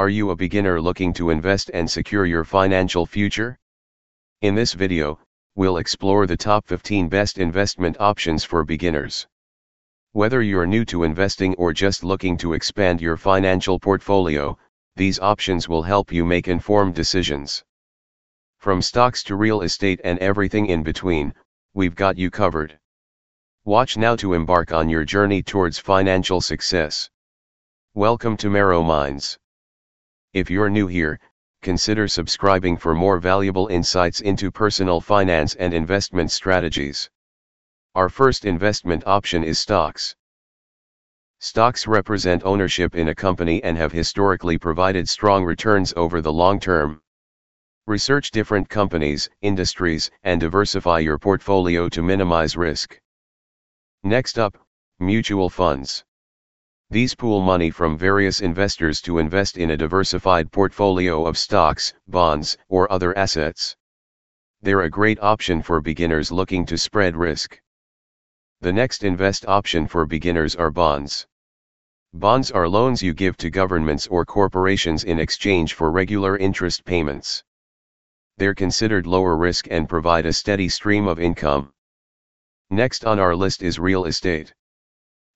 Are you a beginner looking to invest and secure your financial future? In this video, we'll explore the top 15 best investment options for beginners. Whether you're new to investing or just looking to expand your financial portfolio, these options will help you make informed decisions. From stocks to real estate and everything in between, we've got you covered. Watch now to embark on your journey towards financial success. Welcome to Marrow Minds. If you're new here, consider subscribing for more valuable insights into personal finance and investment strategies. Our first investment option is stocks. Stocks represent ownership in a company and have historically provided strong returns over the long term. Research different companies, industries, and diversify your portfolio to minimize risk. Next up, mutual funds. These pool money from various investors to invest in a diversified portfolio of stocks, bonds, or other assets. They're a great option for beginners looking to spread risk. The next invest option for beginners are bonds. Bonds are loans you give to governments or corporations in exchange for regular interest payments. They're considered lower risk and provide a steady stream of income. Next on our list is real estate.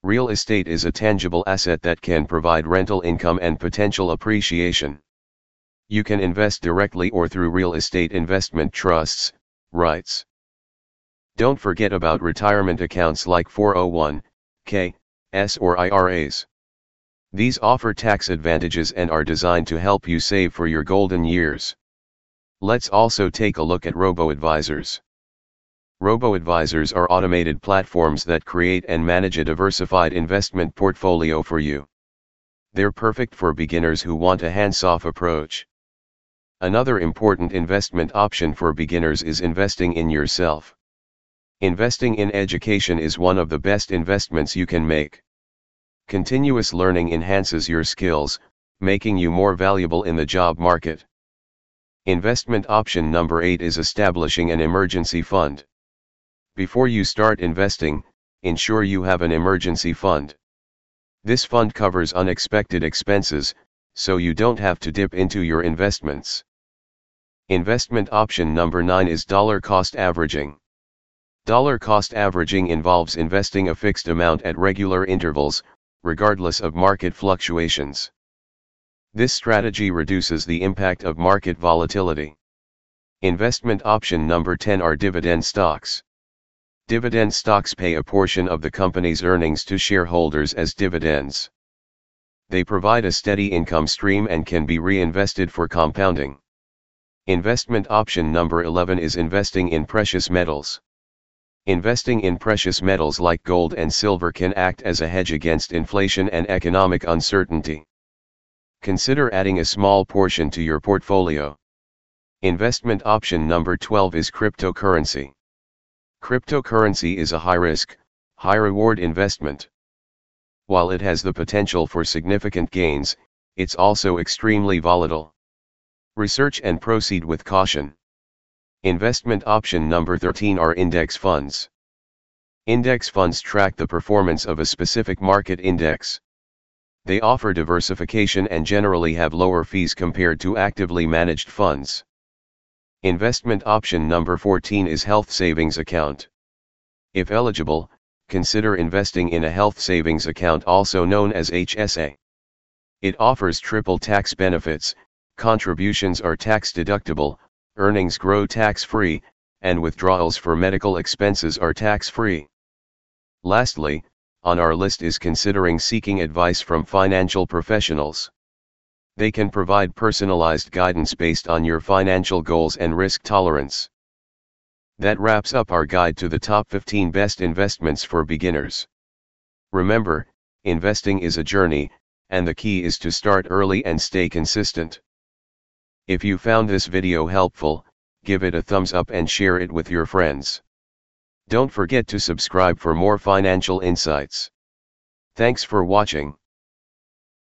Real estate is a tangible asset that can provide rental income and potential appreciation. You can invest directly or through real estate investment trusts, REITs. Don't forget about retirement accounts like 401k, S or IRAs. These offer tax advantages and are designed to help you save for your golden years. Let's also take a look at robo-advisors. Robo-advisors are automated platforms that create and manage a diversified investment portfolio for you. They're perfect for beginners who want a hands-off approach. Another important investment option for beginners is investing in yourself. Investing in education is one of the best investments you can make. Continuous learning enhances your skills, making you more valuable in the job market. Investment option number 8 is establishing an emergency fund. Before you start investing, ensure you have an emergency fund. This fund covers unexpected expenses, so you don't have to dip into your investments. Investment option number 9 is dollar cost averaging. Dollar cost averaging involves investing a fixed amount at regular intervals, regardless of market fluctuations. This strategy reduces the impact of market volatility. Investment option number 10 are dividend stocks. Dividend stocks pay a portion of the company's earnings to shareholders as dividends. They provide a steady income stream and can be reinvested for compounding. Investment option number 11 is investing in precious metals. Investing in precious metals like gold and silver can act as a hedge against inflation and economic uncertainty. Consider adding a small portion to your portfolio. Investment option number 12 is cryptocurrency. Cryptocurrency is a high-risk, high-reward investment. While it has the potential for significant gains, it's also extremely volatile. Research and proceed with caution. Investment option number 13 are index funds. Index funds track the performance of a specific market index. They offer diversification and generally have lower fees compared to actively managed funds. Investment option number 14 is Health Savings Account. If eligible, consider investing in a health savings account also known as HSA. It offers triple tax benefits, contributions are tax deductible, earnings grow tax free, and withdrawals for medical expenses are tax free. Lastly, on our list is considering seeking advice from financial professionals. They can provide personalized guidance based on your financial goals and risk tolerance. That wraps up our guide to the top 15 best investments for beginners. Remember, investing is a journey, and the key is to start early and stay consistent. If you found this video helpful, give it a thumbs up and share it with your friends. Don't forget to subscribe for more financial insights. Thanks for watching.